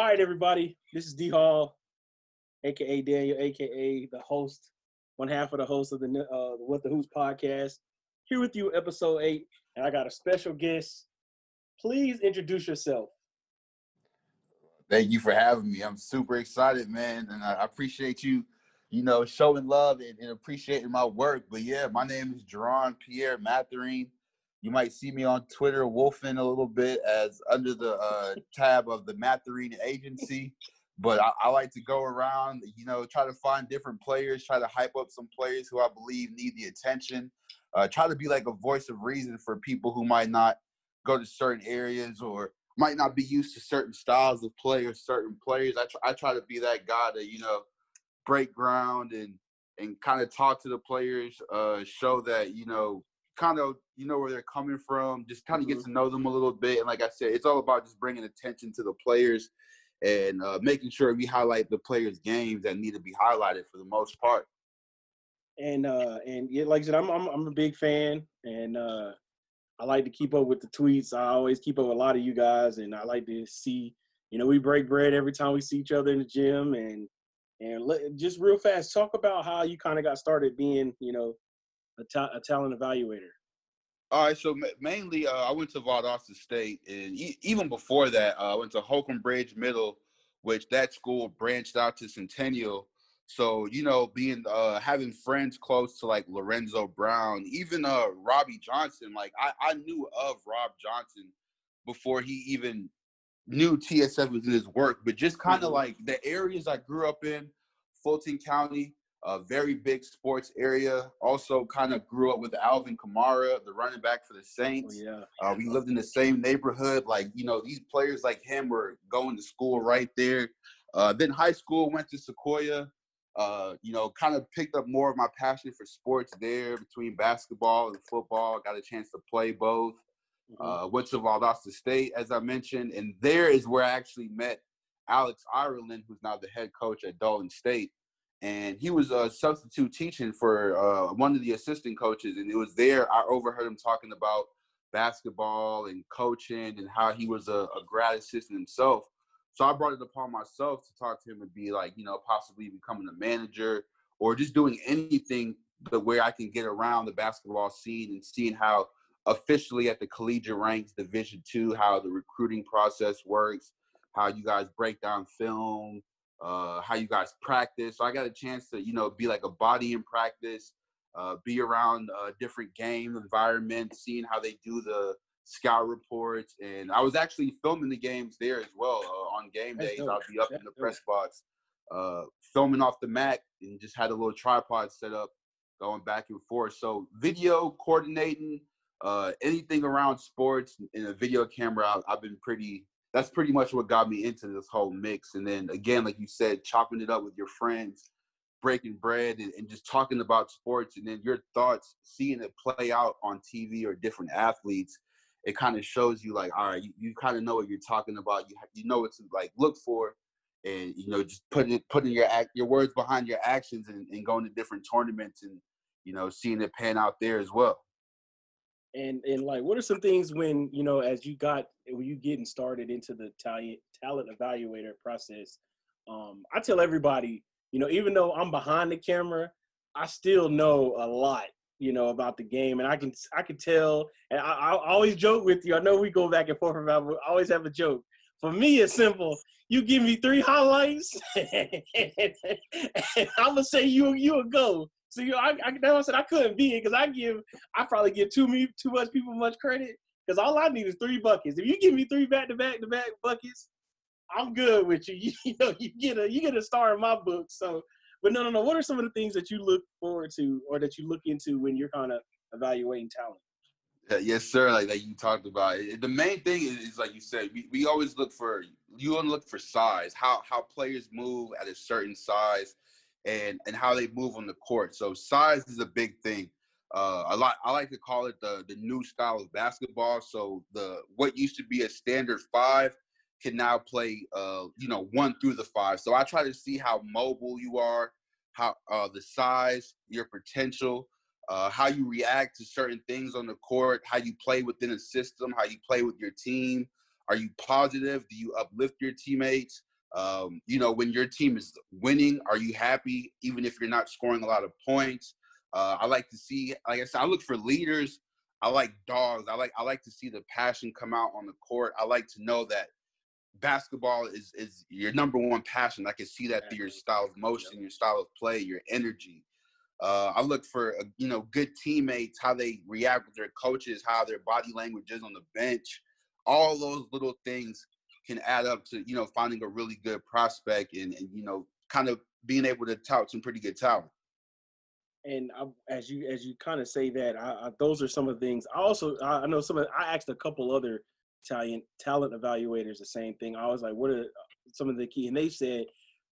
All right, everybody. This is D Hall, aka Daniel, aka the host, one half of the host of the uh, What the Hoops podcast. Here with you, episode eight, and I got a special guest. Please introduce yourself. Thank you for having me. I'm super excited, man, and I appreciate you, you know, showing love and, and appreciating my work. But yeah, my name is Jaron Pierre Mathurine. You might see me on Twitter wolfing a little bit as under the uh, tab of the Mathurine Agency. But I, I, like to go around, you know, try to find different players, try to hype up some players who I believe need the attention. Uh, try to be like a voice of reason for people who might not go to certain areas or might not be used to certain styles of play or certain players. I try, I try to be that guy to, you know, break ground and and kind of talk to the players, uh, show that, you know, kind of you know where they're coming from, just kind of mm-hmm. get to know them a little bit. And like I said, it's all about just bringing attention to the players and uh, making sure we highlight the players' games that need to be highlighted for the most part. And uh, and yeah, like I said, I'm I'm, I'm a big fan, and uh, I like to keep up with the tweets. I always keep up with a lot of you guys, and I like to see. You know, we break bread every time we see each other in the gym, and and let, just real fast, talk about how you kind of got started being, you know, a, ta- a talent evaluator? All right, so mainly uh, I went to Valdosta State, and e- even before that, uh, I went to Holcomb Bridge Middle, which that school branched out to Centennial. So you know, being uh, having friends close to like Lorenzo Brown, even uh, Robbie Johnson. Like I, I knew of Rob Johnson before he even knew TSF was in his work, but just kind of mm-hmm. like the areas I grew up in, Fulton County, a very big sports area. Also, kind of grew up with Alvin Kamara, the running back for the Saints. Oh, yeah. Uh, we lived in the same neighborhood. Like, you know, these players like him were going to school right there. Uh, then high school, went to Sequoia. Uh, you know, kind of picked up more of my passion for sports there between basketball and football. Got a chance to play both. Mm-hmm. Uh, went to Valdosta State, as I mentioned, and there is where I actually met Alex Ireland, who's now the head coach at Dalton State and he was a substitute teaching for uh, one of the assistant coaches and it was there i overheard him talking about basketball and coaching and how he was a, a, grad assistant himself. So i brought it upon myself to talk to him and be like you know possibly becoming a manager or just doing anything but where i can get around the basketball scene and seeing how officially at the collegiate ranks division two how the recruiting process works how you guys break down film uh, how you guys practice. So I got a chance to, you know, be like a body in practice, uh, be around uh, different game environments, seeing how they do the scout reports. And I was actually filming the games there as well uh, on game days. I'll be up That's in the press box, uh, filming off the Mac, and just had a little tripod set up, going back and forth. So video coordinating. Uh, anything around sports and a video camera, I've been pretty that's pretty much what got me into this whole mix. And then again, like you said, chopping it up with your friends, breaking bread, and, and, just talking about sports, and then your thoughts, seeing it play out on TV or different athletes. It kind of shows you like, all right, you, you kind of know what you're talking about. You you know what to like look for, and you know just putting putting your act your words behind your actions, and, and going to different tournaments, and you know seeing it pan out there as well and and like what are some things when you know as you got when you getting started into the talent talent evaluator process um i tell everybody you know even though i'm behind the camera i still know a lot you know about the game. And i can i can tell and i, I always joke with you. I know we go back and forth about I always have a joke. For me it's simple. You give me three highlights and, i'm gonna say you you a go so you know, I, I that's I said I couldn't be it because I give I probably give too me too much people much credit because all I need is three buckets. If you give me three back to back to back buckets, I'm good with you. you. You know, you get a you get a star in my book. So, but no, no, no. What are some of the things that you look forward to or that you look into when you're kind of evaluating talent? yes, sir. Like that you talked about. The main thing is, is like you said, we, we always look for you want to look for size, how how players move at a certain size and and how they move on the court. So size is a big thing. Uh, I like I like to call it the the new style of basketball. So the what used to be a standard five can now play uh, you know one through the five. So I try to see how mobile you are, how uh, the size, your potential, uh, how you react to certain things on the court, how you play within a system, how you play with your team. Are you positive? Do you uplift your teammates? Um, you know, when your team is winning, are you happy even if you're not scoring a lot of points? Uh, I like to see, like I said, I look for leaders. I like dogs. I like I like to see the passion come out on the court. I like to know that basketball is is your number one passion. I can see that through your style of motion, your style of play, your energy. Uh, I look for uh, you know good teammates, how they react with their coaches, how their body language is on the bench. All those little things can add up to you know finding a really good prospect and, and you know kind of being able to tout some pretty good talent. And I, as you as you kind of say that, I, I, those are some of the things. I also I know some of I asked a couple other Italian talent evaluators the same thing. I was like, what are some of the key? And they said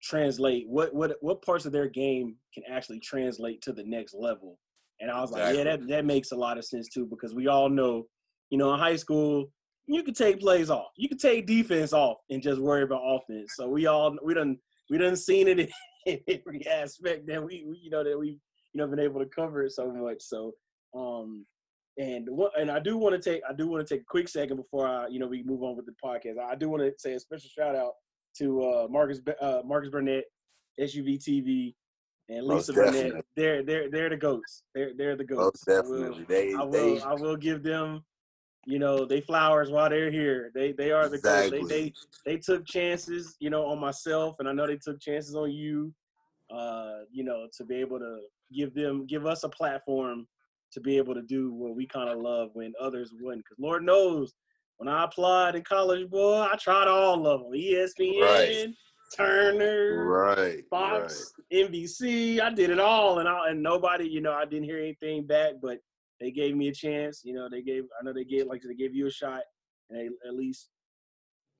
translate what what what parts of their game can actually translate to the next level. And I was exactly. like, yeah, that that makes a lot of sense too because we all know, you know, in high school you can take plays off, you can take defense off, and just worry about offense. So we all we done we done seen it in, every aspect that we, we you know that we you know been able to cover it so much. So um and what and I do want to take I do want to take a quick second before I you know we move on with the podcast. I do want to say a special shout out to uh, Marcus uh, Marcus Burnett, SUV TV, and Lisa Burnett. They're they're they're the goats. They're they're the goats. Most definitely. They, I will they, I will give them, you know, they flowers while they're here. They they are the exactly. They, they they took chances, you know, on myself, and I know they took chances on you. Uh, you know, to be able to give them give us a platform to be able to do what we kind of love when others wouldn't. Because Lord knows when I applied in college, boy, I tried all of them. ESPN, right. Turner, right, Fox, right. NBC. I did it all, and I, and nobody, you know, I didn't hear anything back. But they gave me a chance. You know, they gave. I know they gave like they gave you a shot, and they at least,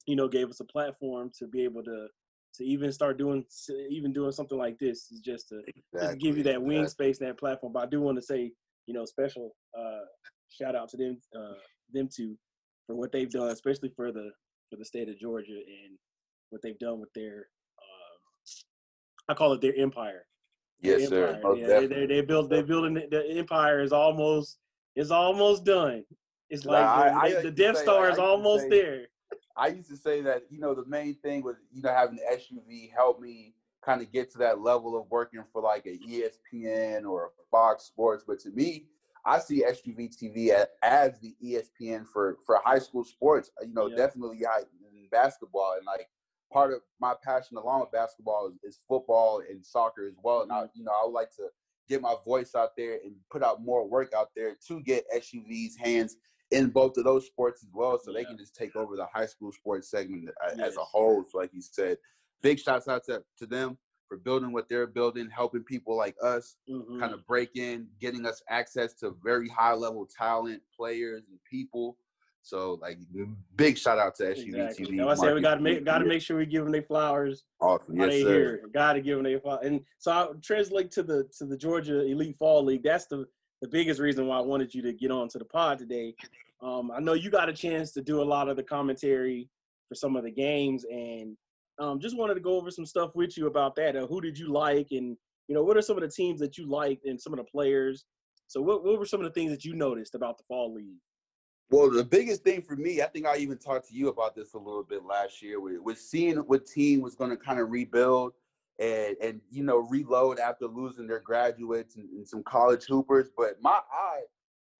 you know, gave us a platform to be able to to even start doing even doing something like this is just to, exactly. just to give you that wing space and that platform. But I do want to say, you know, special uh, shout out to them uh, them two for what they've done, especially for the for the state of Georgia and what they've done with their um, I call it their empire. Yes, sir. Yeah, they, they, they built they building the empire is almost is almost done. It's like nah, the, I, the Death say, Star is almost say, there. I used to say that you know the main thing was you know having the SUV help me kind of get to that level of working for like a ESPN or a Fox Sports. But to me, I see SUV TV as the ESPN for for high school sports. You know, yeah. definitely in basketball and like part of my passion along with basketball is, is, football and soccer as well. And I, mm-hmm. you know, I would like to get my voice out there and put out more work out there to get SUV's hands in both of those sports as well, so yeah. they can just take over the high school sports segment uh, as a whole. So, like you said, big shouts out to, to them for building what they're building, helping people like us mm-hmm. kind of break in, getting us access to very high level talent, players, and people. So like big shout out to SUV exactly. TV. I said we gotta make gotta make sure we give them their flowers. Awesome. Yes, sir. Here. Gotta give them their flowers. And so I translate to the to the Georgia Elite Fall League. That's the the biggest reason why I wanted you to get on to the pod today. Um, I know you got a chance to do a lot of the commentary for some of the games, and um, just wanted to go over some stuff with you about that. Uh, who did you like, and you know, what are some of the teams that you liked and some of the players? So, what, what were some of the things that you noticed about the fall league? Well, the biggest thing for me, I think I even talked to you about this a little bit last year, was seeing what team was going to kind of rebuild and and you know reload after losing their graduates and, and some college hoopers. But my eye,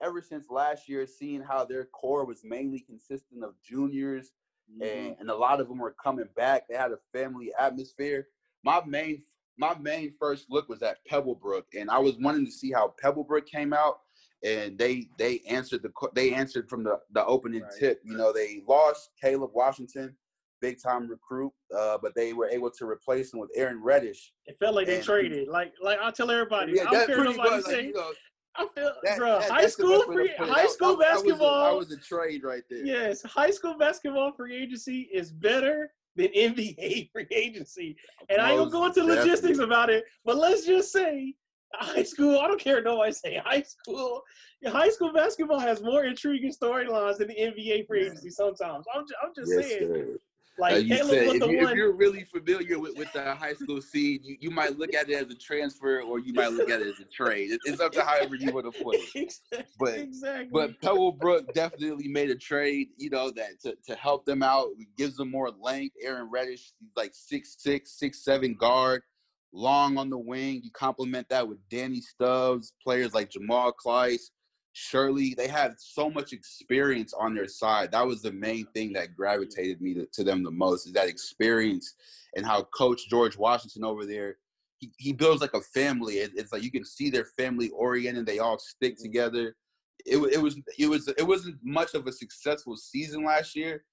ever since last year, seeing how their core was mainly consistent of juniors mm-hmm. and, and a lot of them were coming back. They had a family atmosphere. My main my main first look was at Pebblebrook, and I was wanting to see how Pebblebrook came out, and they they answered the they answered from the the opening right. tip. You know, they lost Caleb Washington, big time recruit, uh, but they were able to replace him with Aaron Reddish. It felt like and, they traded. Like like I tell everybody, yeah, I don't care nobody say. Like, you know, I feel, that, bro, that, high school free, high school that, basketball. That was, a, that was a trade right there. Yes, high school basketball free agency is better than NBA free agency. And Most I ain't gonna go into logistics about it, but let's just say high school. I don't care. Nobody say high school. High school basketball has more intriguing storylines than the NBA free agency. Sometimes I'm just, I'm just yes, saying. Sir. Like uh, you Caleb said, if, you, if, you're really familiar with, with the high school scene, you, you might look at it as a transfer or you might look at it as a trade. It, it's up to however you want to put it. But exactly. but Pebblebrook definitely made a trade, you know, that to, to help them out, gives them more length. Aaron Reddish, like six six, six seven guard, long on the wing. You complement that with Danny Stubbs, players like Jamal Kleiss, Shirley, they had so much experience on their side. That was the main thing that gravitated me to, to them the most is that experience and how Coach George Washington over there, he, he builds like a family. It, it's like you can see their family oriented. They all stick mm-hmm. together. It, it was it was it wasn't much of a successful season last year,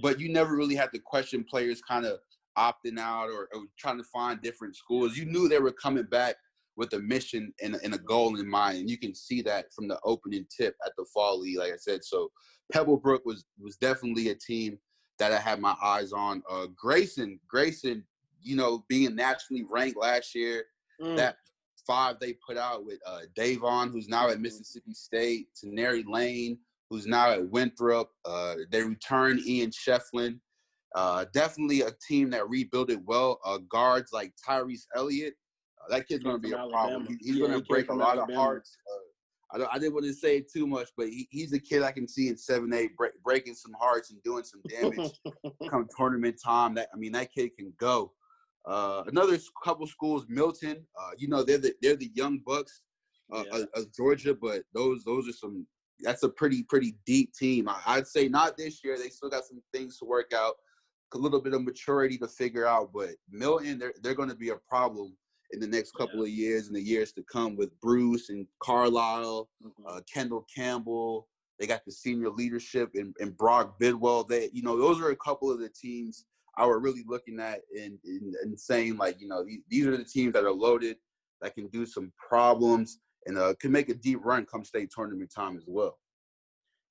but you never really had to question players kind of opting out or, or trying to find different schools. You knew they were coming back with a mission and, and, a goal in mind. And you can see that from the opening tip at the fall league, like I said. So Pebblebrook was was definitely a team that I had my eyes on. Uh, Grayson, Grayson, you know, being nationally ranked last year, mm. that five they put out with uh, Davon, who's now at Mississippi State, Tenary Lane, who's now at Winthrop. Uh, they returned Ian Schieffelin. Uh, definitely a team that rebuilt it well. Uh, guards like Tyrese Elliott, that kid's going to be a problem. He, he's yeah, going to break a lot Alabama. of hearts. Uh, I, I, didn't want to say too much, but he, he's a kid I can see in seven eight break, breaking some hearts and doing some damage come tournament time. That I mean, that kid can go. Uh, another couple schools, Milton. Uh, you know, they're the they're the young bucks uh, yeah. of, Georgia, but those those are some. That's a pretty pretty deep team. I, I'd say not this year. They still got some things to work out, a little bit of maturity to figure out. But Milton, they're they're going to be a problem in the next couple yeah. of years and the years to come with Bruce and Carlisle, mm-hmm. uh, Kendall Campbell. They got the senior leadership and, and Brock Bidwell. They, you know, those are a couple of the teams I were really looking at and, and, and saying like, you know, these, these are the teams that are loaded that can do some problems and uh, can make a deep run come state tournament time as well.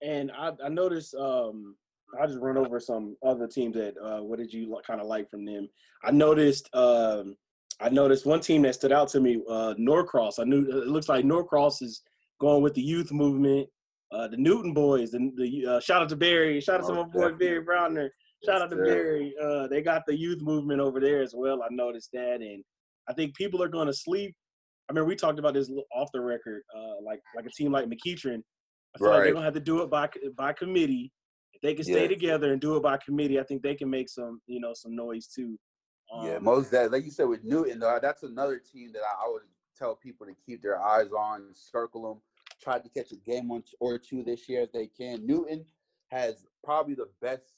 And I, I noticed um, I just run over some other teams that uh, what did you kind of like from them? I noticed um, I noticed one team that stood out to me, uh, Norcross. I knew it looks like Norcross is going with the youth movement. Uh, the Newton boys, the, the uh, shout out to Barry, shout out to my boy Barry Browner, shout out to Barry. Uh, they got the youth movement over there as well. I noticed that, and I think people are going to sleep. I mean, we talked about this off the record, uh, like like a team like McEachern. I feel right. like they're gonna have to do it by by committee. They can stay yeah. together and do it by committee, I think they can make some you know some noise too. Um, yeah, most that like you said with Newton, though, that's another team that I, I, would tell people to keep their eyes on, circle them, try to catch a game or two this year if they can. Newton has probably the best.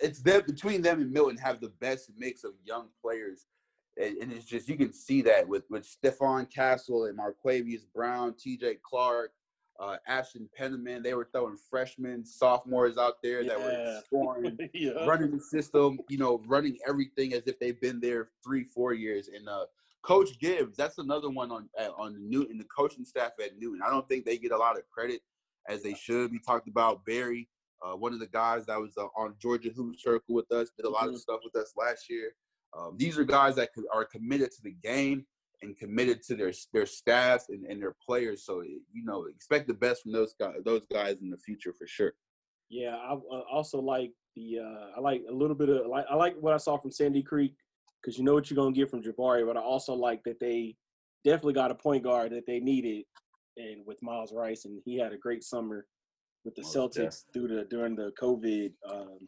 It's them between them and Milton have the best mix of young players, and, and it's just you can see that with with Stephon Castle and Marquavius Brown, T.J. Clark, uh, Ashton Penniman. They were throwing freshmen, sophomores out there yeah. that were scoring, yeah. running the system, you know, running everything as if they've been there three, four years. And uh, Coach Gibbs, that's another one on on Newton, the coaching staff at Newton. I don't think they get a lot of credit as they should. We talked about Barry, uh, one of the guys that was uh, on Georgia Hoop Circle with us, did a lot mm-hmm. of stuff with us last year. Um, these are guys that are committed to the game and committed to their their staff and, and their players. So you know, expect the best from those guys those guys in the future for sure. Yeah, I also like the uh, I like a little bit of like I like what I saw from Sandy Creek because you know what you're gonna get from Jabari, but I also like that they definitely got a point guard that they needed, and with Myles Rice, and he had a great summer with the Celtics through the during the COVID. Um,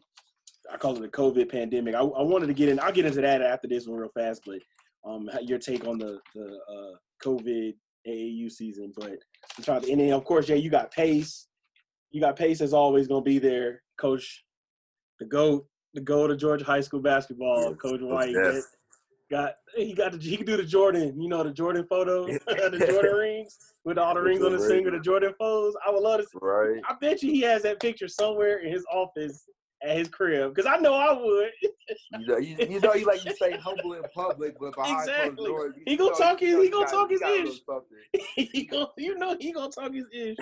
I call it the COVID pandemic. I, I wanted to get in. I'll get into that after this one real fast, but um, your take on the the uh, COVID AAU season. But I'm trying to, and then of course, yeah, you got Pace. You got Pace as always going to be there, Coach, the goat, the goat of Georgia high school basketball, Coach White. Yes. Got he got the, he can do the Jordan, you know, the Jordan photo, the Jordan rings with all the rings on the finger, the Jordan foes. I would love to. See, right. I bet you he has that picture somewhere in his office at his crib because I know I would. you know, you, you know, you like you say humble in public, but behind exactly. closed doors, he gonna talk his he gonna talk his ish. he gonna, you know, he gonna talk his ish.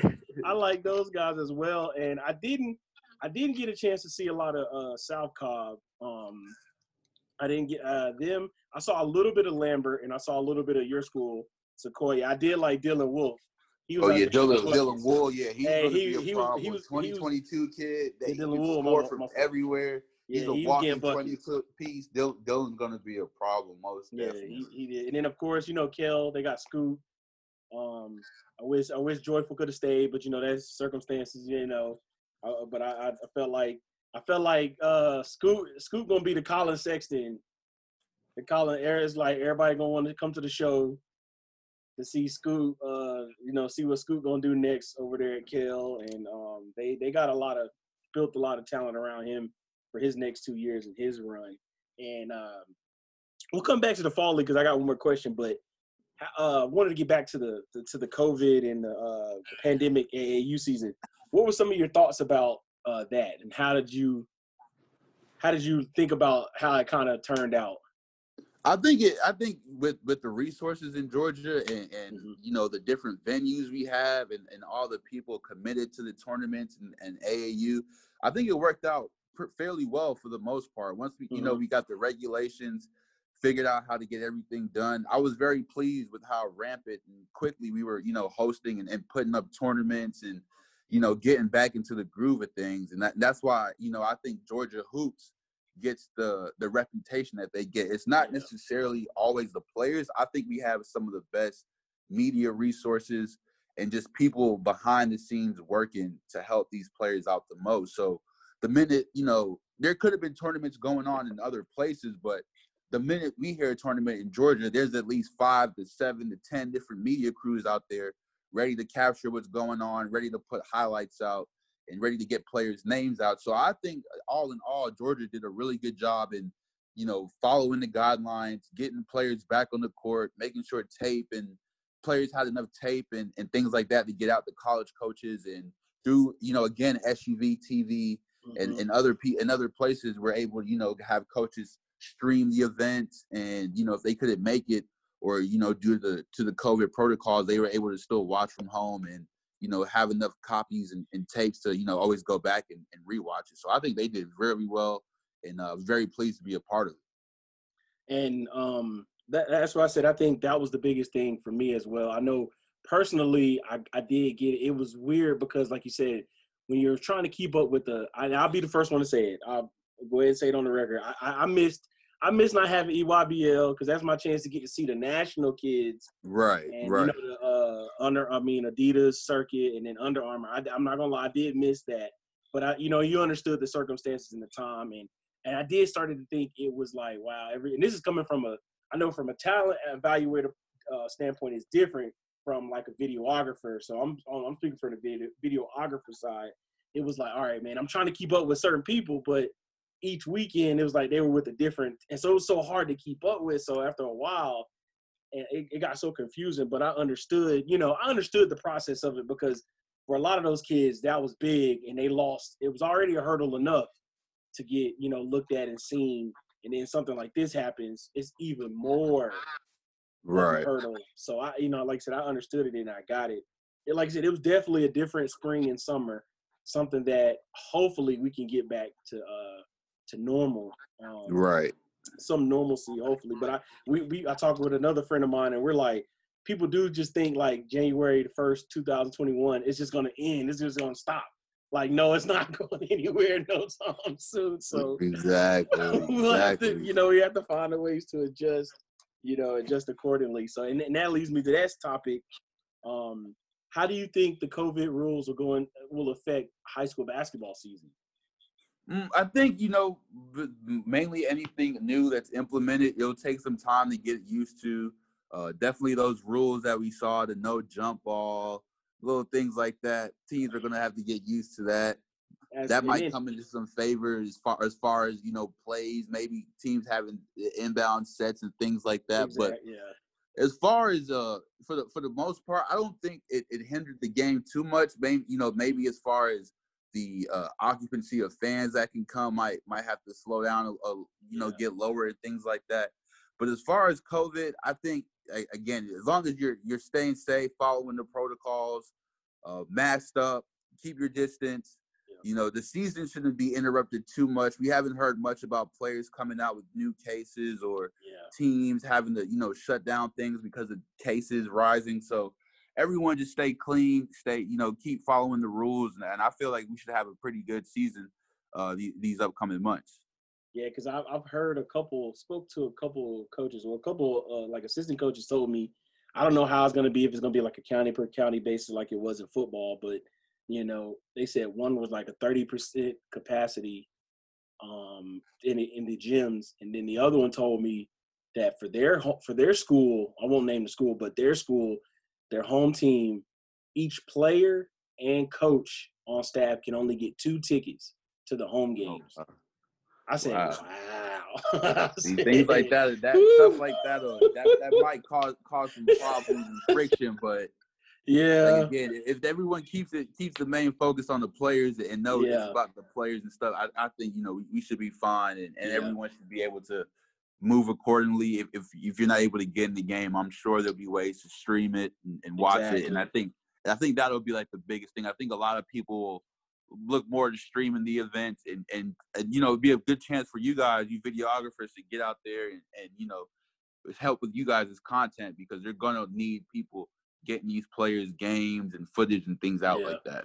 I like those guys as well, and I didn't, I didn't get a chance to see a lot of uh, South Cobb. Um, I didn't get uh, them. I saw a little bit of Lambert, and I saw a little bit of your school, Sequoia. I did like Dylan Wolf. He was oh yeah, Dylan, Dylan Wool. Yeah, he's hey, he, he, was, he was 2022 kid. That Dylan Wool, from my, everywhere. he's a walking twenty foot piece. Dylan's gonna be a problem most yeah, definitely. He, he did. And then of course, you know, Kell, they got Scoot. Um, I wish I wish Joyful could have stayed, but you know, that's circumstances, you know. Uh, but I, I felt like I felt like uh Scoot Scoot gonna be the Collin Sexton. The Collin era is like everybody gonna want to come to the show to see Scoot, uh, you know, see what Scoot gonna do next over there at Kell, and um, they they got a lot of built a lot of talent around him for his next two years in his run. And um, we'll come back to the fall league because I got one more question, but uh, wanted to get back to the, to the COVID and the, uh, pandemic AAU season. What were some of your thoughts about uh, that, and how did you how did you think about how it kind of turned out? I think it. I think with with the resources in Georgia and, and mm-hmm. you know the different venues we have and, and all the people committed to the tournaments and, and AAU, I think it worked out fairly well for the most part. Once we, mm-hmm. you know, mm-hmm. we got the regulations, figured out how to get everything done. I was very pleased with how rampant and quickly we were, you know, hosting and, and putting up tournaments and, you know, getting back into the groove of things. And that, that's why, you know, I think Georgia hoops gets the the reputation that they get. It's not necessarily always the players. I think we have some of the best media resources and just people behind the scenes working to help these players out the most. So the minute, you know, there could have been tournaments going on in other places, but the minute we hear a tournament in Georgia, there's at least five to seven to ten different media crews out there ready to capture what's going on, ready to put highlights out, and ready to get players' names out. So I think all in all, Georgia did a really good job in, you know, following the guidelines, getting players back on the court, making sure tape and players had enough tape and, and things like that to get out the college coaches and through, you know, again, SUV TV mm-hmm. and, and other pe- and other places were able, to, you know, have coaches stream the events and you know if they couldn't make it or you know due to the to the COVID protocols, they were able to still watch from home and you know have enough copies and, and tapes to you know always go back and, and rewatch it. So I think they did very well, and I uh, very pleased to be a part of it. And um, that, that's why I said I think that was the biggest thing for me as well. I know personally, I, I did get it. It was weird because, like you said, when you're trying to keep up with the, I, will be the first one to say it. I'll go ahead and say it on the record. I, I missed, I missed not having EYBL because that's my chance to get to see the national kids. Right, and, right. You know, the, uh, under, I mean, Adidas circuit and then Under Armour. I, am not gonna lie, I did miss that, but I, you know, you understood the circumstances and the time, and and I did started to think it was like, wow, every, and this is coming from a, I know from a talent evaluator uh, standpoint is different from like a videographer. So I'm I'm speaking from the video, videographer side it was like, all right, man, I'm trying to keep up with certain people, but each weekend it was like they were with a different, and so it was so hard to keep up with. So after a while, and it, it got so confusing. But I understood, you know, I understood the process of it because for a lot of those kids, that was big, and they lost. It was already a hurdle enough to get, you know, looked at and seen, and then something like this happens, it's even more right hurdle. So I, you know, like I said, I understood it and I got it. it. Like I said, it was definitely a different spring and summer something that hopefully we can get back to uh to normal. Um, right. Some normalcy, hopefully. But I we, we I talked with another friend of mine and we're like, people do just think like January the first, 2021, it's just gonna end. It's just gonna stop. Like, no, it's not going anywhere no time soon. So exactly, we'll exactly. To, you know, we have to find a ways to adjust, you know, adjust accordingly. So, and, and that leads me to that topic. Um, how do you think the COVID rules are going will affect high school basketball season? Mm, I think you know mainly anything new that's implemented. It'll take some time to get used to. Uh, definitely those rules that we saw, the no jump ball, little things like that. Teams are going to have to get used to that. As that might come into some favor as far as far as you know plays. Maybe teams having inbound sets and things like that. Exactly, but yeah as far as uh for the for the most part, I don't think it, it hindered the game too much. Maybe you know maybe as far as the uh, occupancy of fans that can come might might have to slow down, a, a, you know, get lower and things like that. But as far as COVID, I think again, as long as you're you're staying safe, following the protocols, uh, masked up, keep your distance, you know, the season shouldn't be interrupted too much. We haven't heard much about players coming out with new cases or yeah. teams having to, you know, shut down things because of cases rising. So everyone just stay clean, stay, you know, keep following the rules. And I feel like we should have a pretty good season uh, these upcoming months. Yeah, because I've I've heard a couple, spoke to a couple coaches or a couple uh, like assistant coaches told me, I don't know how it's gonna be if it's gonna be like a county per county basis like it was in football, but you know they said one was like a thirty percent capacity, um, in the, in the gyms, and then the other one told me that for their for their school, I won't name the school, but their school, their home team, each player and coach on staff can only get two tickets to the home oh, games. Oh, I said, wow. wow. said, things like that, that Woo. stuff like that, uh, that, that might cause cause some problems and friction, but yeah. Like again, if everyone keeps it keeps the main focus on the players and knows yeah. about the players and stuff, I, I think you know we, we should be fine and, and yeah. everyone should be able to move accordingly. If, if if you're not able to get in the game, I'm sure there'll be ways to stream it and, and watch exactly. it. And I think I think that'll be like the biggest thing. I think a lot of people will look more to streaming the events and, and, and you know it'd be a good chance for you guys you videographers to get out there and, and you know help with you guys' content because they're gonna need people getting these players games and footage and things out yeah. like that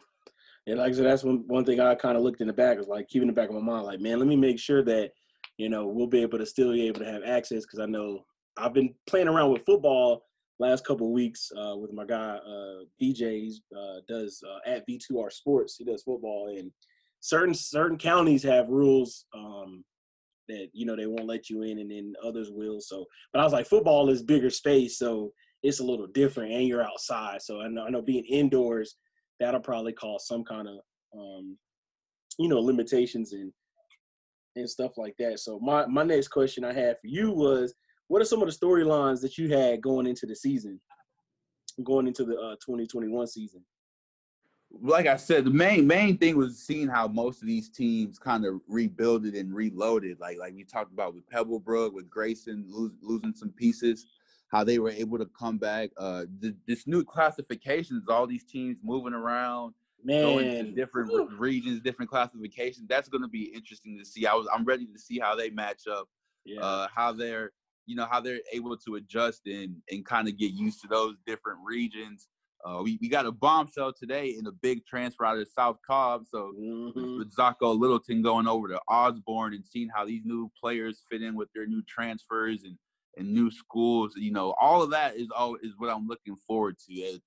yeah like i said that's one, one thing i kind of looked in the back was like keeping the back of my mind like man let me make sure that you know we'll be able to still be able to have access because i know i've been playing around with football last couple weeks uh, with my guy uh, DJ. He uh, does uh, at V2R Sports. He does football, and certain certain counties have rules um, that you know they won't let you in, and then others will. So, but I was like, football is bigger space, so it's a little different, and you're outside. So I know I know being indoors, that'll probably cause some kind of um, you know limitations and and stuff like that. So my my next question I had for you was what are some of the storylines that you had going into the season, going into the uh, 2021 season? Like I said, the main main thing was seeing how most of these teams kind of rebuilded and reloaded. Like like we talked about with Pebblebrook, with Grayson lose, losing some pieces, how they were able to come back. Uh, th- this new classifications, all these teams moving around, Man. going to different Woo. regions, different classifications. That's going to be interesting to see. I was I'm ready to see how they match up. Yeah. Uh, how they're you know how they're able to adjust and and kind of get used to those different regions. Uh, we, we got a bombshell today in a big transfer out of South Cobb. So mm-hmm. with Zacho Littleton going over to Osborne and seeing how these new players fit in with their new transfers and, and new schools, you know, all of that is all is what I'm looking forward to.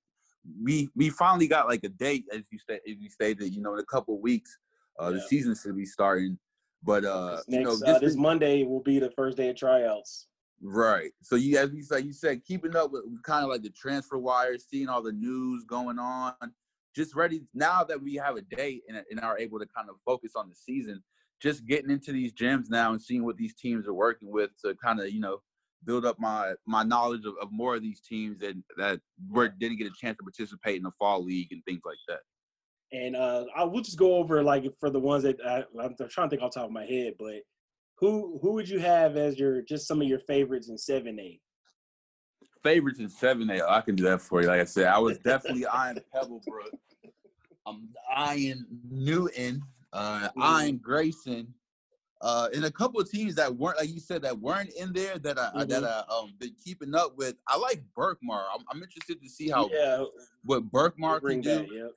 We we finally got like a date, as you said, as you stated, you know, in a couple of weeks, uh, yeah. the season should be starting. But uh, next, you know, uh, this, this Monday will be the first day of tryouts. Right. So you, as you said, you said keeping up with kind of like the transfer wires, seeing all the news going on, just ready now that we have a date and, and are able to kind of focus on the season. Just getting into these gyms now and seeing what these teams are working with to kind of you know build up my my knowledge of, of more of these teams and that were didn't get a chance to participate in the fall league and things like that. And uh, I will just go over like for the ones that I, I'm trying to think off top of my head, but who who would you have as your just some of your favorites in seven eight? Favorites in seven eight. I can do that for you. Like I said, I was definitely eyeing Pebblebrook. I'm eyeing Newton, uh, mm-hmm. eyeing Grayson, uh, and a couple of teams that weren't like you said that weren't in there that I mm-hmm. that I um been keeping up with. I like Berkmar. I'm, I'm interested to see how yeah. what Berkmar can do. That, yep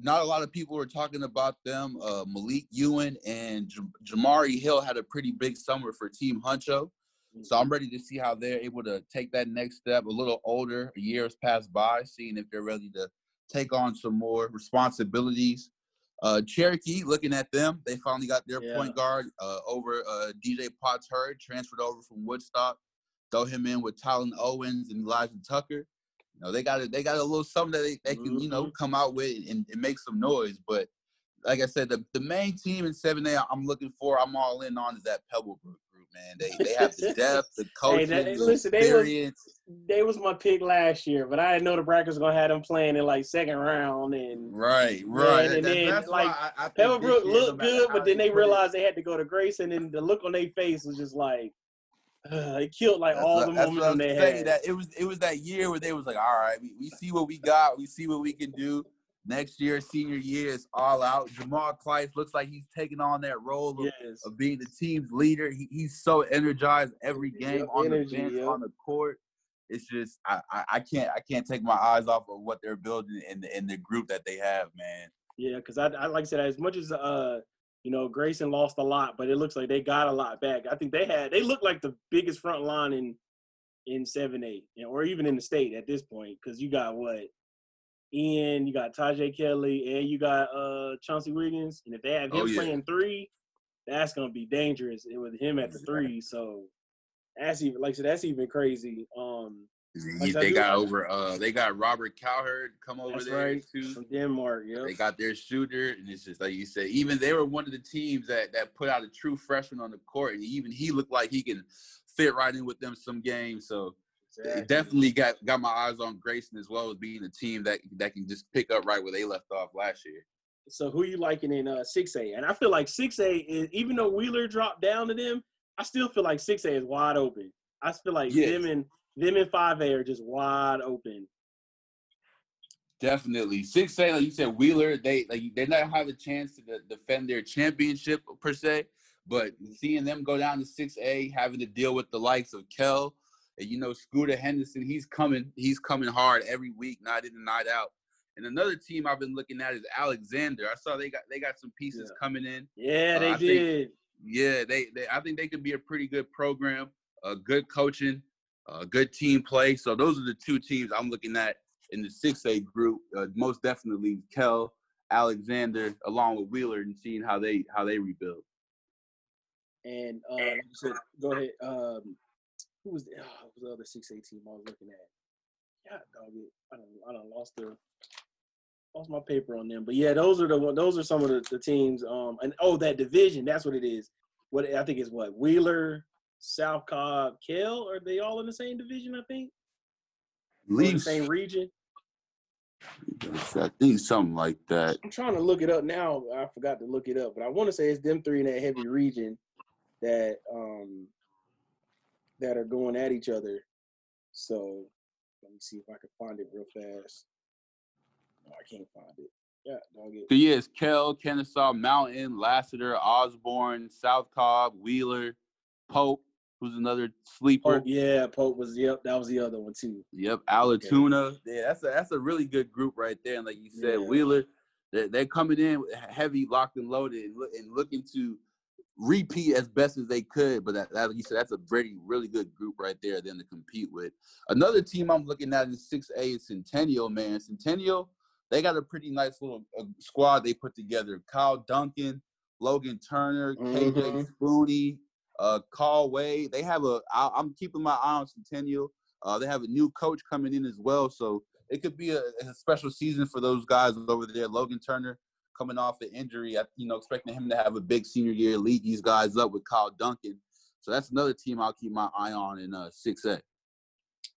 not a lot of people were talking about them. Uh, Malik Ewan and J- Jamari Hill had a pretty big summer for Team Huncho. So I'm ready to see how they're able to take that next step. A little older, years year passed by, seeing if they're ready to take on some more responsibilities. Uh, Cherokee, looking at them, they finally got their yeah. point guard uh, over uh, DJ Potts Heard, transferred over from Woodstock. Throw him in with Tylen Owens and Elijah Tucker You know, they got a, they got a little something that they, they can, you know, mm-hmm. come out with and, and make some noise. But like I said, the, the main team in seven A I'm looking for, I'm all in on is that Pebblebrook group, man. They they have the depth, the coaching, hey, that, the listen, experience. They was, they was my pick last year, but I didn't know the brackets gonna have them playing in like second round and right, right. And, and that, then like I, I Pebblebrook looked good, but then they realized they had to go to Grayson, and the look on their face was just like uh, it killed like that's all what, the momentum they had. That it was it was that year where they was like, all right, we, we see what we got, we see what we can do. Next year, senior year is all out. Jamal Clyde looks like he's taking on that role of, yes. of being the team's leader. He, he's so energized every game on energy, the bench, yeah. on the court. It's just I, I, I can't I can't take my eyes off of what they're building in the in the group that they have, man. Yeah, because I, I like I said, as much as uh You know, Grayson lost a lot, but it looks like they got a lot back. I think they had they look like the biggest front line in in seven eight, or even in the state at this point, because you got what Ian, you got Tajay Kelly, and you got uh Chauncey Wiggins. And if they have him oh, yeah. playing three, that's gonna be dangerous with him at the three. So that's even like so that's even crazy. Um like they got over uh they got Robert Cowherd come over that's there right. too. From Denmark, yeah. They got their shooter, and it's just like you said, even they were one of the teams that that put out a true freshman on the court, and even he looked like he can fit right in with them some games. So exactly. definitely got got my eyes on Grayson as well as being a team that that can just pick up right where they left off last year. So who you liking in uh, six A? And I feel like six A is even though Wheeler dropped down to them, I still feel like six A is wide open. I feel like yes. them and them and five A are just wide open. Definitely, six A, like you said, Wheeler. They like they not have a chance to defend their championship per se, but seeing them go down to six A, having to deal with the likes of Kell, and you know Scooter Henderson, he's coming, he's coming hard every week, night in and night out. And another team I've been looking at is Alexander. I saw they got they got some pieces yeah. coming in. Yeah, they uh, did. Think, yeah, they, they I think they could be a pretty good program, uh, good coaching, uh, good team play. So those are the two teams I'm looking at in the six A group. Uh, most definitely Kell, Alexander, along with Wheeler, and seeing how they how they rebuild. And um, so go ahead. Um, who was the, oh, was the other six A team I was looking at? Yeah, dog it. I don't I don't lost the lost my paper on them. But yeah, those are the those are some of the, the teams. Um, and oh, that division, that's what it is. What I think is what Wheeler, South Cobb, Kell. Are they all in the same division? I think. Least, same region. I think something like that. I'm trying to look it up now. I forgot to look it up, but I want to say it's them three in that heavy region that um that are going at each other. So let me see if I can find it real fast. No, I can't find it. Yeah, dog it. So yeah, it's Kell, Kennesaw, Mountain, Lassiter, Osborne, South Cobb, Wheeler, Pope, who's another sleeper. Pope, yeah, Pope was yep, that was the other one too. Yep, Allatoona. Okay. Yeah, that's a that's a really good group right there. And like you said, yeah. Wheeler, they're, they're, coming in heavy, locked and loaded, and, and looking to repeat as best as they could. But that, that, you said, that's a really, really good group right there then to compete with. Another team I'm looking at in 6A is Centennial, man. Centennial, they got a pretty nice little uh, squad they put together. Kyle Duncan, Logan Turner, mm-hmm. KJ Spoonie, uh, Carl Wade. They have a. I, I'm keeping my eye on Centennial. Uh, they have a new coach coming in as well, so it could be a, a special season for those guys over there. Logan Turner, coming off an injury. You know, expecting him to have a big senior year, lead these guys up with Kyle Duncan. So that's another team I'll keep my eye on in uh, six A.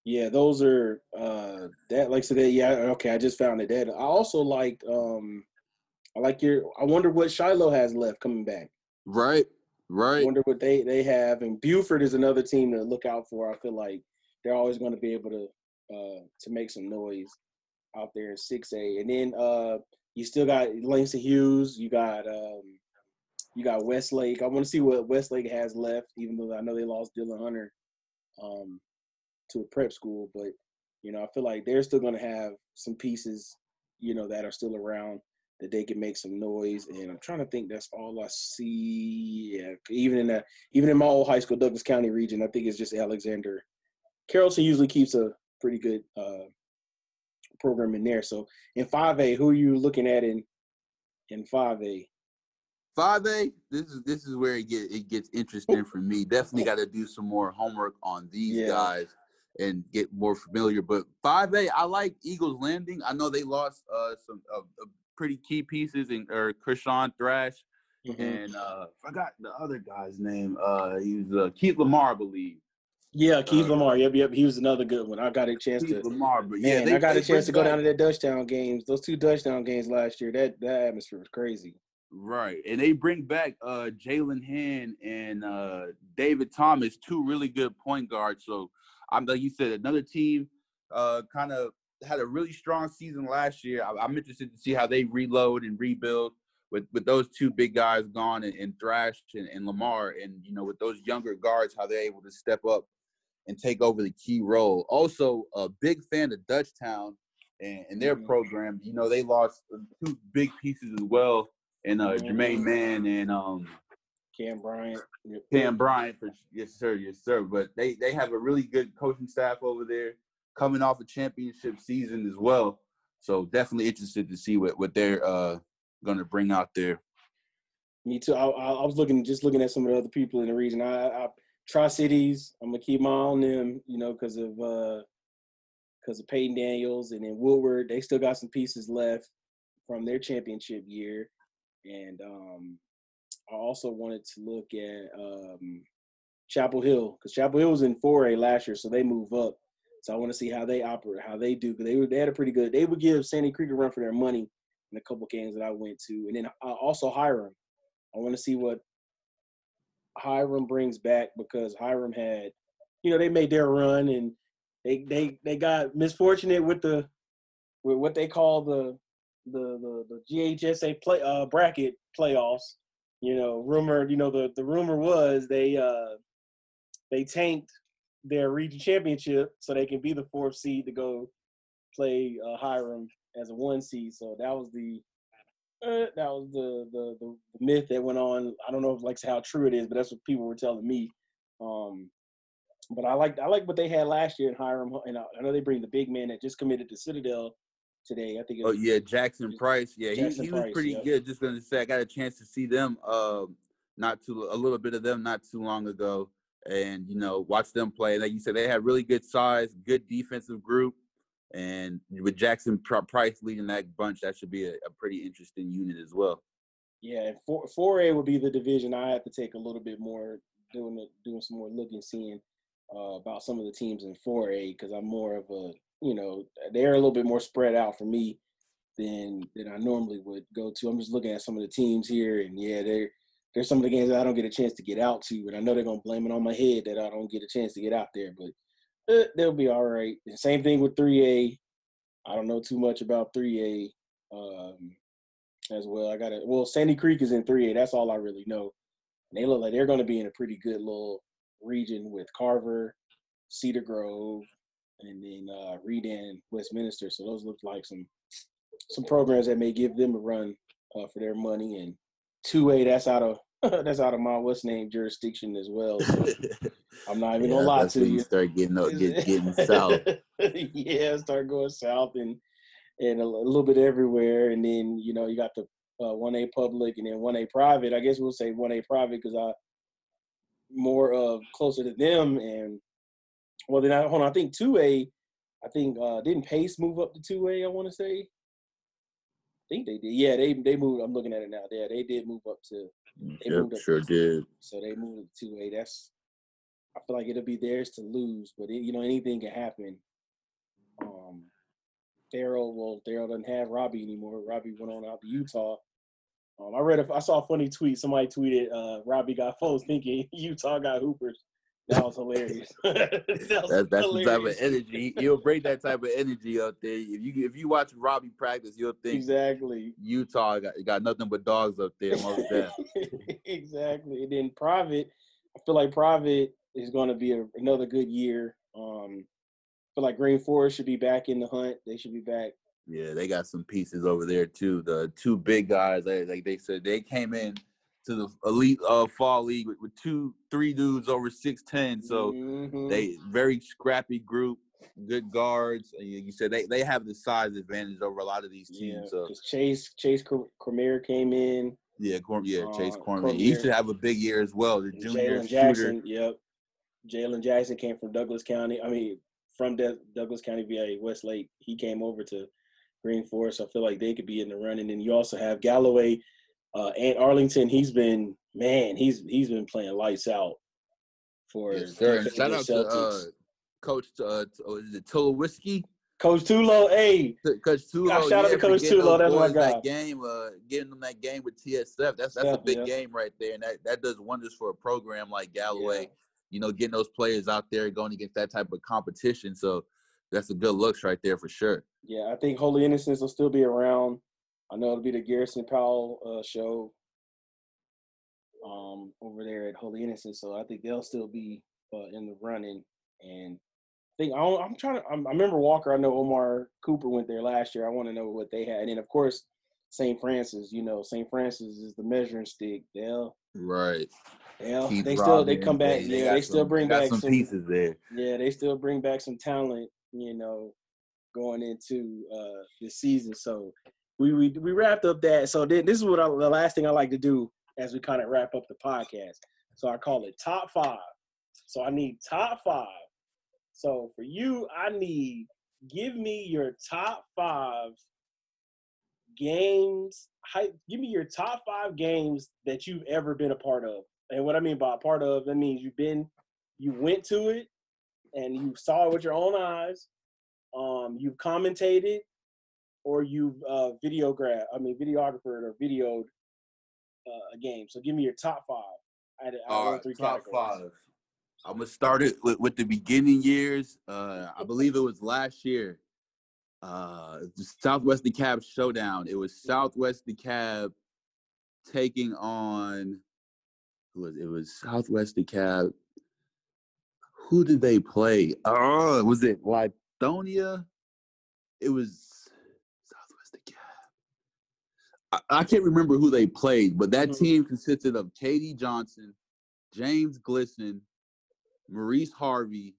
Yeah, those are uh that like so that yeah okay I just found it that I also liked um I like your I wonder what Shiloh has left coming back. Right, right. I wonder what they they have and Buford is another team to look out for. I feel like they're always going to be able to uh to make some noise out there in six A and then uh you still got Langston Hughes. You got um, you got Westlake. I want to see what Westlake has left, even though I know they lost Dylan Hunter um, to a prep school. But you know, I feel like they're still going to have some pieces, you know, that are still around that they can make some noise. And I'm trying to think. That's all I see. Yeah, even in that, even in my old high school, Douglas County region, I think it's just Alexander. Carrollton usually keeps a pretty good uh, program in there. So in 5A, who are you looking at in in 5A? 5A, this is this is where it get it gets interesting for me. Definitely got to do some more homework on these yeah. guys and get more familiar. But 5A, I like Eagles Landing. I know they lost uh, some uh, uh, pretty key pieces in or Krishan Thrash mm-hmm. and uh, forgot the other guy's name. Uh, he was uh, Keith Lamar, I believe. Yeah, Keith uh, Lamar. Yep, yep. He was another good one. I got a chance Keith to Lamar, but yeah, man, they, I got a chance to go down to that Dutchtown games. Those two Dutchtown games last year. That that atmosphere was crazy. Right, and they bring back uh Jalen Hand and uh David Thomas, two really good point guards. So I'm like you said, another team uh kind of had a really strong season last year. I, am interested to see how they reload and rebuild with with those two big guys gone and, and Thrash and, and Lamar, and you know with those younger guards, how they're able to step up and take over the key role. Also, a big fan of Dutchtown and, and their mm-hmm. program. You know, they lost two big pieces as well and uh, Jermaine Mann and um, Cam Bryant. Cam Bryant for yes sir, yes sir. But they they have a really good coaching staff over there, coming off a championship season as well. So definitely interested to see what what they're uh, going to bring out there. Me too. I, I, was looking just looking at some of the other people in the region. I, I Tri Cities. I'm gonna keep my eye on them, you know, because of uh because of Peyton Daniels and then Woodward. They still got some pieces left from their championship year, and um I also wanted to look at um Chapel Hill because Chapel Hill was in 4A last year, so they move up. So I want to see how they operate, how they do. Because they they had a pretty good. They would give Sandy Creek a run for their money in a couple games that I went to, and then uh, also Hiram. I want to see what Hiram brings back because Hiram had, you know, they made their run and they they they got misfortunate with the with what they call the the the, the GHSA play uh, bracket playoffs. You know, rumor. You know, the the rumor was they uh they tanked their region championship so they can be the fourth seed to go play uh, Hiram as a one seed. So that was the uh, that was the, the, the myth that went on. I don't know if like how true it is, but that's what people were telling me. Um, but I like I like what they had last year in Hiram, and I, I know they bring the big man that just committed to Citadel today. I think. oh yeah, Jackson Price. Yeah, Jackson he, he was Price, pretty good. Just gonna say, I got a chance to see them. Uh, not too a little bit of them not too long ago, and you know watch them play. Like you said, they had really good size, good defensive group. And with Jackson Price leading that bunch, that should be a, a pretty interesting unit as well. Yeah, four A would be the division I have to take a little bit more doing doing some more looking, seeing uh, about some of the teams in four A because I'm more of a you know they're a little bit more spread out for me than than I normally would go to. I'm just looking at some of the teams here, and yeah, they're there's some of the games that I don't get a chance to get out to, and I know they're gonna blame it on my head that I don't get a chance to get out there, but eh, they'll be all right. same thing with 3A. I don't know too much about 3A um, as well. I got it. Well, Sandy Creek is in 3A. That's all I really know. And they look like they're going to be in a pretty good little region with Carver, Cedar Grove, and then uh, Reed and Westminster. So those look like some some programs that may give them a run uh, for their money. And 2A, that's out of that's out of my what's name jurisdiction as well. I'm not even yeah, gonna lie to you. you. Start getting up, get, getting south. yeah, start going south and and a, little bit everywhere, and then you know you got the one uh, A public and then one A private. I guess we'll say one A private because I more of closer to them and well then I hold on I think two A I think uh didn't Pace move up to two A I want to say I think they did yeah they they moved I'm looking at it now yeah they did move up to they yep, sure did so they moved to two A that's I feel like it'll be theirs to lose, but it, you know anything can happen. Um, Daryl, well, Daryl doesn't have Robbie anymore. Robbie went on out to Utah. Um, I read, a, I saw a funny tweet. Somebody tweeted, uh, "Robbie got folks thinking Utah got hoopers." That was hilarious. that was that's, that's hilarious. the type of energy you'll bring. That type of energy up there. If you if you watch Robbie practice, you'll think exactly Utah got got nothing but dogs up there. Most exactly. And then private, I feel like private is going to be a, another good year. Um, I feel like Green Forest should be back in the hunt. They should be back. Yeah, they got some pieces over there too. The two big guys, like they said, they came in to the elite uh, fall league with, with two, three dudes over six ten. So mm-hmm. they very scrappy group, good guards. And You said they, they have the size advantage over a lot of these teams. Yeah, so Chase Chase Cormier came in. Yeah, Corm, yeah, Chase uh, Cormier. He should have a big year as well. The junior Jalen Jackson, yep. Jalen Jackson came from Douglas County. I mean, from De- Douglas County via Westlake. He came over to Green Forest. I feel like they could be in the running. And then you also have Galloway uh, and Arlington. He's been man. He's he's been playing lights out for. Yes. Shout out Celtics. to uh, Coach. Uh, oh, is it Tulowitzki? Coach Tulo, hey, Coach Tulo. shout yeah, out to Coach Tulo. That's my guy. That game, uh, getting them that game with TSF. That's that's yeah, a big yeah. game right there, and that, that does wonders for a program like Galloway you know, getting those players out there going against that type of competition. So that's a good looks right there for sure. Yeah, I think Holy Innocents will still be around. I know it'll be the Garrison Powell uh, show um, over there at Holy Innocents, so I think they'll still be uh, in the running. And I think I am trying to. I'm, i remember Walker. I know Omar Cooper went there last year. I want to know what they had, and then of course St. Francis. You know, St. Francis is the measuring stick. They'll Right. They'll Keith they still they come back. they- yeah, they still some- bring back some some pieces there. Yeah, they still bring back some talent. You know, going into uh this season. So we we we wrapped up that. So then this is what I, the last thing I like to do as we kind of wrap up the podcast. So I call it top five. So I need top five. So for you, I need give me your top five games. Give me your top five games that you've ever been a part of. And what I mean by a part of, that means you've been, you went to it, and you saw it with your own eyes. Um, you've commentated, or you've uh, videographed. I mean, videographed or videoed uh, a game. So give me your top five. I, I All right, three top categories. five. I'm gonna start it with, with the beginning years. Uh, I believe it was last year. Uh, the Southwest DeKalb showdown. It was Southwest DeKalb taking on who was it was Southwest DeKalb. Who did they play? Oh, was it Lithonia? It was Southwest DeKalb. I, I can't remember who they played, but that Mhm. team consisted of KD Johnson, James Glisson, Maurice Harvey,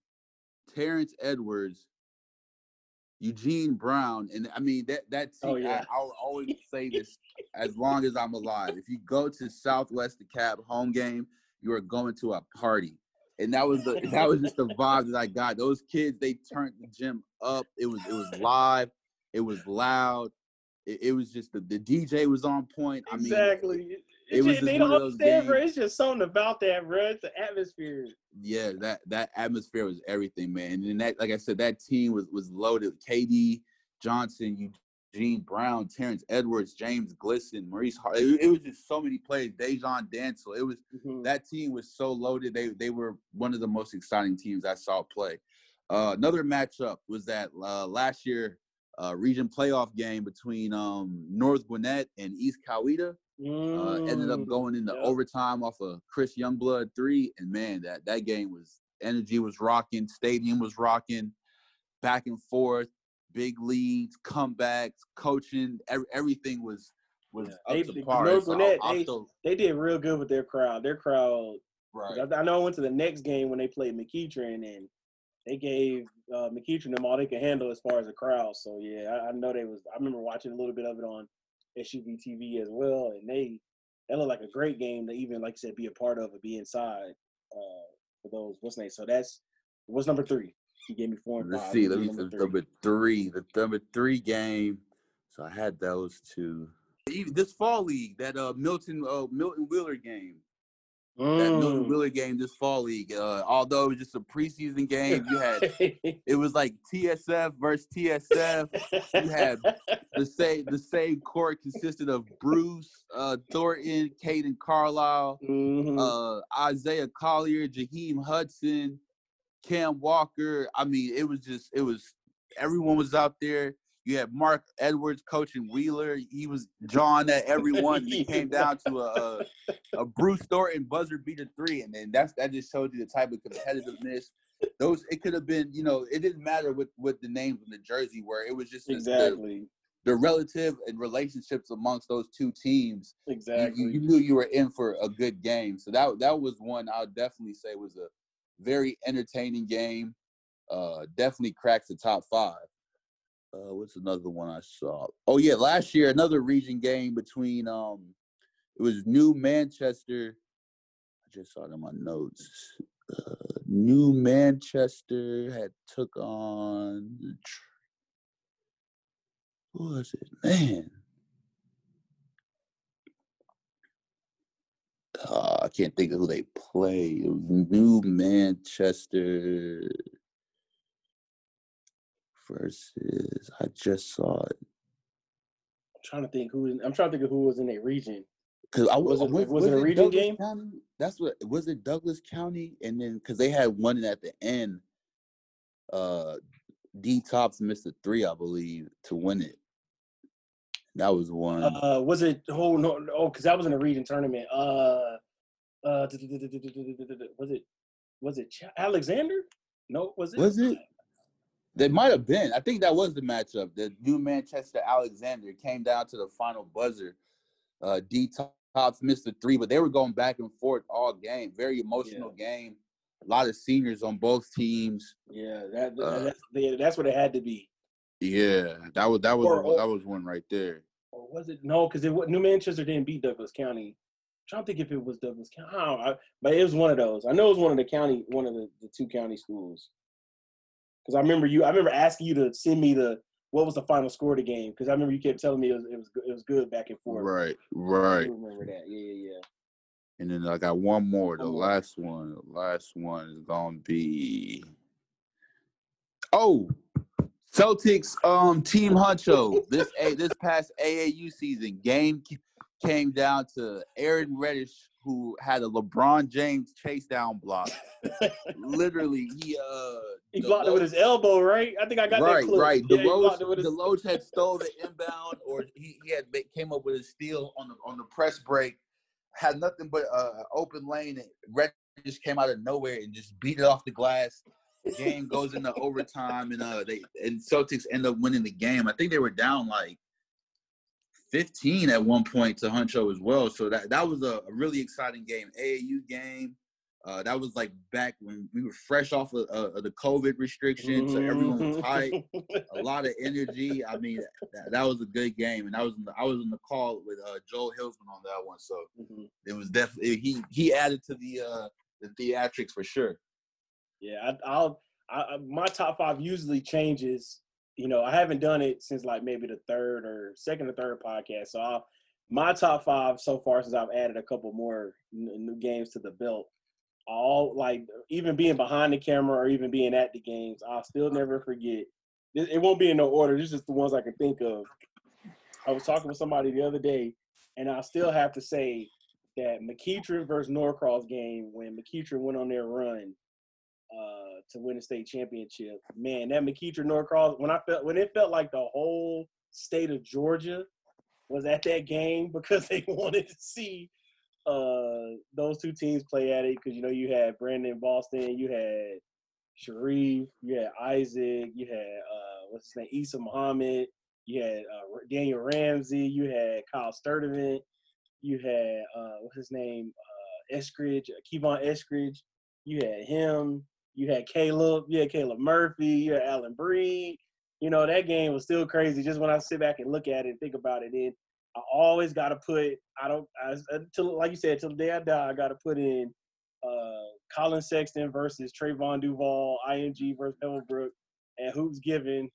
Terrence Edwards, Eugene Brown, and I mean that that oh, team. Oh, yeah. I, I'll always say this as long as I'm alive. If you go to Southwest DeKalb home game, you are going to a party, and that was the that was just the vibe that I got. Those kids, they turned the gym up. It was it was live. It was loud. It, it was just the, the DJ was on point. I mean, exactly. It was just, they one don't of those understand, bro. games- It's just something about that, bro. It's the atmosphere. yeah, that that atmosphere was everything, man. And then that, like I said, that team was was loaded. KD Johnson, Eugene Brown, Terrence Edwards, James Glisson, Maurice. Hart. It, it was just so many players. Dejan Dancel. It was Mhm. that team was so loaded. They they were one of the most exciting teams I saw play. Uh, another matchup was that uh, last year uh, region playoff game between um, North Gwinnett and East Coweta. Uh, ended up Mm, going into yeah. overtime off of Chris Youngblood three, and man, that that game was energy was rocking, stadium was rocking, back and forth, big leads, comebacks, coaching, every, everything was was Yeah. up They- to par. So Gwinnett, I'll they- throw- They did real good with their crowd. Their crowd. right. I, I know I went to the next game when they played McEachern, and they gave uh, McEachern them all they could handle as far as the crowd. So yeah, I, I know they was. I remember watching a little bit of it on SUV TV as well, and they that looked like a great game to even like you said be a part of or be inside uh, for those what's name. So that's what's number three. He gave me four and Let's five. see. Let me number Number three. The number three game. So I had those two. Even This fall league, that uh Milton uh Milton Wheeler game. That Milton Mm. Wheeler game this fall league. Uh, although it was just a preseason game, you had it was like TSF versus TSF. You had the same the same court consisted of Bruce, uh, Thornton, Caden Carlisle, Mhm. uh, Isaiah Collier, Jaheim Hudson, Cam Walker. I mean, it was just it was everyone was out there. You had Mark Edwards coaching Wheeler. He was John at everyone. He came down to a, a, a Bruce Thornton buzzer beater three, and then that's that just showed you the type of competitiveness. Those it could have been, you know, it didn't matter what what the names of the jersey were. It was just the- the, exactly. the relative and relationships amongst those two teams Exactly. you, you knew you were in for a good game. So that that was one I'll definitely say was a very entertaining game. Uh, definitely cracks the top five. Uh, what's another one I saw? Oh yeah, last year another region game between um, it was New Manchester. I just saw it in my notes. Uh, New Manchester had took on. Who was it? Man, uh, I can't think of who they played. New Manchester versus. I just saw it I'm trying to think who. I'm trying to think of who was in that region. because I Was was. it- was it a region Douglas game? County? That's what was it. Douglas County, and then because they had one at the end. Uh, D Tops missed a three, I believe, to win it. That was one. Uh, was it? Oh no, oh, because that was in a region tournament. Uh, uh, was it? Was it Ch- Alexander? No, was it? was it? They might have been. I think that was the matchup. The New Manchester Alexander came down to the final buzzer. Uh, D Tops missed the three, but they were going back and forth all game. Very emotional yeah. game. A lot of seniors on both teams. Yeah, that, uh, that's, that's what it had to be. Yeah, that was that was or, that was one right there. Or was it no? Because it New Manchester didn't beat Douglas County. I'm trying to think if it was Douglas County, I I, but it was one of those. I know it was one of the county, one of the, the two county schools. Because I remember you, I remember asking you to send me the what was the final score of the game because I remember you kept telling me it was it was it was good back and forth. Right, right. I remember that? Yeah, yeah, yeah. And then I got one more. The last one, the last one is gonna be. Oh, Celtics um team Huncho this a this past AAU season game came down to Aaron Reddish who had a LeBron James chase down block. Literally, he uh he blocked it with his elbow, right? I think I got right, that clip. right. Yeah, Deloach, Deloach had stole the inbound, or he, he had came up with a steal on the on the press break. Had nothing but uh, open lane, and just came out of nowhere and just beat it off the glass game goes into overtime, and uh, they and Celtics end up winning the game. I think they were down like 15 at one point to Huncho as well. So that that was a, a really exciting game, AAU game. Uh, that was like back when we were fresh off of, uh, of the COVID restrictions, so everyone was tight, a lot of energy. I mean, that, that, was a good game, and I was in the, I was in the call with uh, Joel Hilsman on that one, so mm-hmm. it was definitely he he added to the uh, the theatrics for sure. Yeah, I, will I, my top five usually changes. You know, I haven't done it since like maybe the third or second or third podcast. So I'll, my top five so far, since I've added a couple more new games to the belt, all like even being behind the camera or even being at the games, I'll still never forget. It won't be in no order. This is the ones I can think of. I was talking with somebody the other day, and I still have to say that McEachern versus Norcross game when McEachern went on their run uh, to win a state championship. Man, that McEachern Norcross when I felt when it felt like the whole state of Georgia was at that game because they wanted to see uh, those two teams play at it because you know you had Brandon Boston, you had Sharif, you had Isaac, you had uh, what's his name, Isa Muhammad, you had uh, Daniel Ramsey, you had Kyle Sturdivant, you had uh, what's his name, uh, Eskridge, Kevon Eskridge, you had him, you had Caleb, you had Caleb Murphy, you had Allen Breed. You know, that game was still crazy just when I sit back and look at it and think about it. And I always got to put, I don't, I, until, like you said, till the day I die, I got to put in uh, Collin Sexton versus Trevon Duval, IMG versus Pebblebrook, and who's given.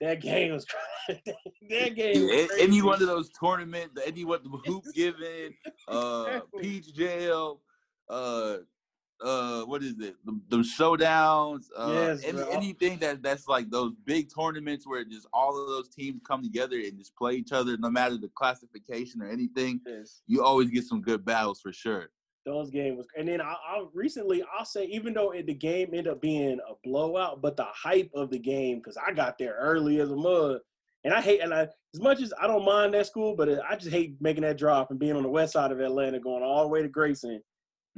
That game was crazy. that game. Was any one of those tournaments, any what the hoop given, uh, Peach Jam, uh, uh what is it? The, the showdowns uh yes, any, anything that that's like those big tournaments where just all of those teams come together and just play each other no matter the classification or anything yes. you always get some good battles for sure. Those games and then I, I recently i'll say even though it, the game ended up being a blowout but the hype of the game because i got there early as a mud and i hate and I, as much as i don't mind that school but i just hate making that drop and being on the west side of atlanta going all the way to grayson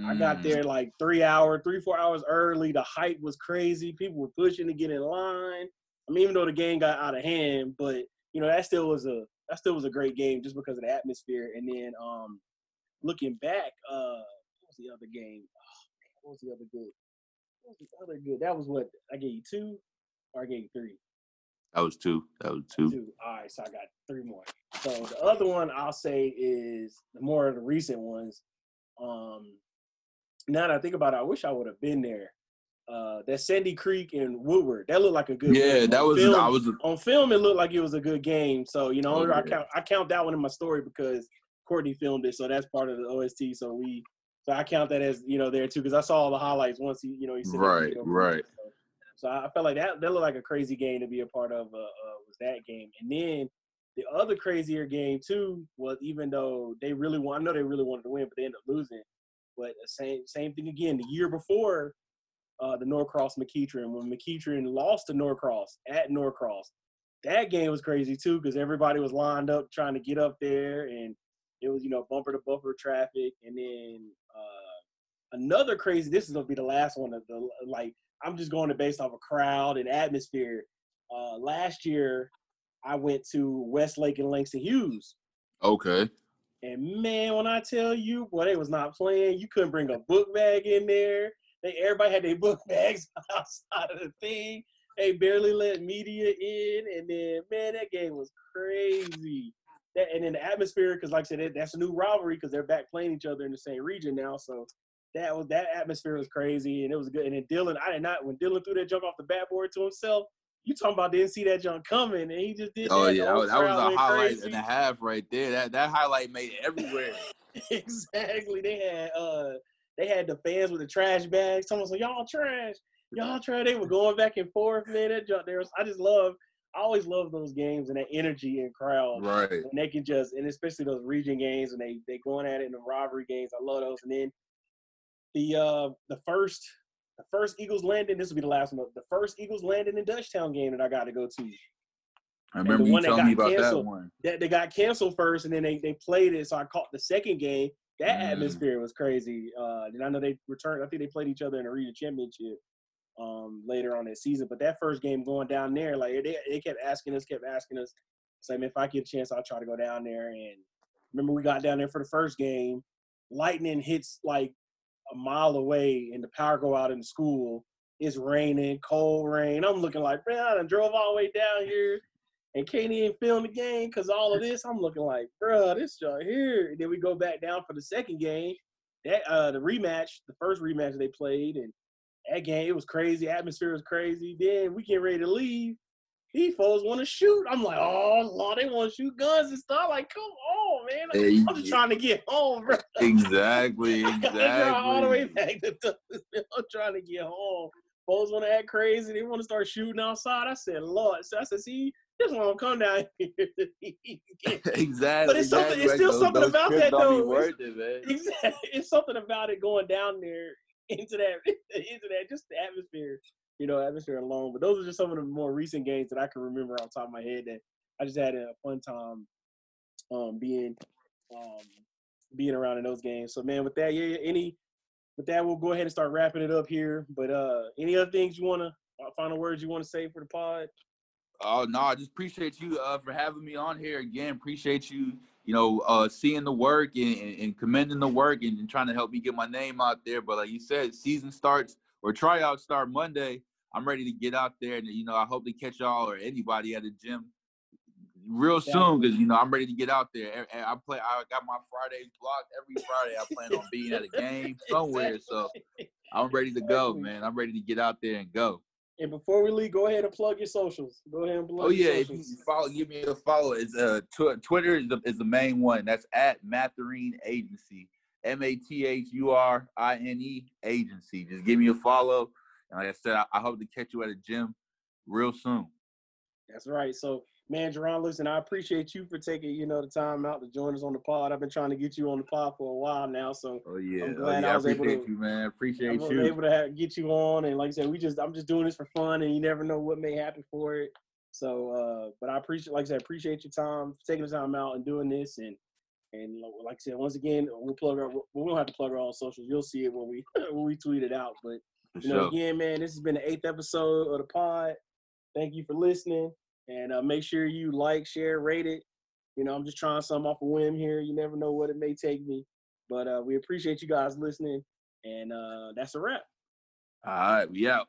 Mm. I got mm. there like three hours, three, four hours early. The hype was crazy. People were pushing to get in line. I mean, even though the game got out of hand, but you know, that still was a that still was a great game just because of the atmosphere. And then um looking back, uh what was the other game? Oh, what was the other good? What was the other good? That was what I gave you two or I gave you three. That was two. That was two. two. All right, so I got three more. So the other one I'll say is the more of the recent ones. Um, now that I think about it, I wish I would have been there. Uh, that Sandy Creek and Woodward, that looked like a good. Yeah, game. that was. Film, I was on film. It looked like it was a good game. So you know, oh, I count I count that one in my story because Courtney filmed it, so that's part of the OST. So we, so I count that as you know there too because I saw all the highlights once he, you know, he said right, right. So, so, I felt like that that looked like a crazy game to be a part of. Uh, uh, was that game, and then the other crazier game too was even though they really want, I know they really wanted to win, but they ended up losing. But same same thing again. The year before, uh, the Norcross McEachern, when McEachern lost to Norcross at Norcross, that game was crazy too because everybody was lined up trying to get up there, and it was you know bumper to bumper traffic. And then uh, another crazy. This is gonna be the last one of the like. I'm just going to based off a crowd and atmosphere. uh, last year I went to Westlake and Langston Hughes. Okay. And man, when I tell you, boy, they was not playing. You couldn't bring a book bag in there. They everybody had their book bags outside of the thing. They barely let media in, and then man, that game was crazy. That and then the atmosphere, because like I said, that's a new rivalry because they're back playing each other in the same region now. So that was that atmosphere was crazy, and it was good. And then Dylan, I did not when Dylan threw that jump off the backboard to himself. You talking about didn't see that jump coming, and he just did. Oh that. yeah, that was, that was a highlight crazy. and a half right there. That that highlight made it everywhere. exactly. They had uh they had the fans with the trash bags. Someone said, Y'all trash. Y'all trash. They were going back and forth, man. That jump there was I just love I always love those games and that energy and crowd. right. And they can just and especially those region games and they they going at it in the rivalry games. I love those. And then the uh the first the first Eagles landing, this will be the last one. The first Eagles landing in Dutchtown game that I got to go to. I remember you telling me about that one. That they got canceled first, and then they, they played it. So I caught the second game. That Mm. atmosphere was crazy. Uh, and I know they returned. I think they played each other in the region championship um, later on that season. But that first game going down there, like they, they kept asking us, kept asking us, saying if I get a chance, I'll try to go down there. And remember, we got down there for the first game. Lightning hits like a mile away, and the power go out in school. It's raining, cold rain. I'm looking like, man, I done drove all the way down here and can't even film the game because all of this. I'm looking like, bruh, this joint here. And then we go back down for the second game. That uh the rematch, the first rematch they played, and that game it was crazy. Atmosphere was crazy. Then we get ready to leave. These folks want to shoot. I'm like, oh Lord, they want to shoot guns and stuff. Like, come on, man. Hey, I'm just trying to get home, bro. Exactly, drive all the way back to Douglasville. I'm trying to get home. Folks want to act crazy. They want to start shooting outside. I said, Lord. So I said, see, this one come down here. exactly. But it's something- it's still Those- something those about that, though. worth it, man. exactly. It's something about it going down there into that, into that, just the atmosphere, you know, atmosphere alone. But those are just some of the more recent games that I can remember off top of my head that I just had a fun time um, being um, being around in those games. So man, with that, yeah, any with that, we'll go ahead and start wrapping it up here. But uh, any other things you want to uh, final words you want to say for the pod? Oh no, I just appreciate you uh, for having me on here again. Appreciate you, you know, uh, seeing the work and, and, and commending the work and, and trying to help me get my name out there. But like you said, season starts or tryouts start Monday. I'm ready to get out there, and you know, I hope to catch y'all or anybody at the gym real soon because you know I'm ready to get out there. And I play. I got my Fridays blocked every Friday. I plan on being at a game somewhere, so I'm ready to go, man. I'm ready to get out there and go. And before we leave, go ahead and plug your socials. Go ahead and plug Oh yeah, if you follow, give me a follow. It's uh tw- Twitter is the, is the main one. That's at Mathurine Agency, M A T H U R I N E Agency. Just give me a follow. And like I said, I, I hope to catch you at a gym real soon. That's right. So, man, Jaron, listen, I appreciate you for taking, you know, the time out to join us on the pod. I've been trying to get you on the pod for a while now, so Oh yeah, I'm oh, glad yeah. I I was able appreciate to- you, man. I Appreciate was you. able to have, get you on. And like I said, we just, I'm just doing this for fun, and you never know what may happen for it. So, uh, but I appreciate, like I said, appreciate your time, taking the time out and doing this, and and like I said, once again, we'll plug our, we don't have to plug our own socials. You'll see it when we when we tweet it out, but. You know, sure. again, man, this has been the eighth episode of the pod. Thank you for listening. And uh, make sure you like, share, rate it. You know, I'm just trying something off a whim here. You never know what it may take me. But uh, we appreciate you guys listening. And uh, that's a wrap. All right, we out.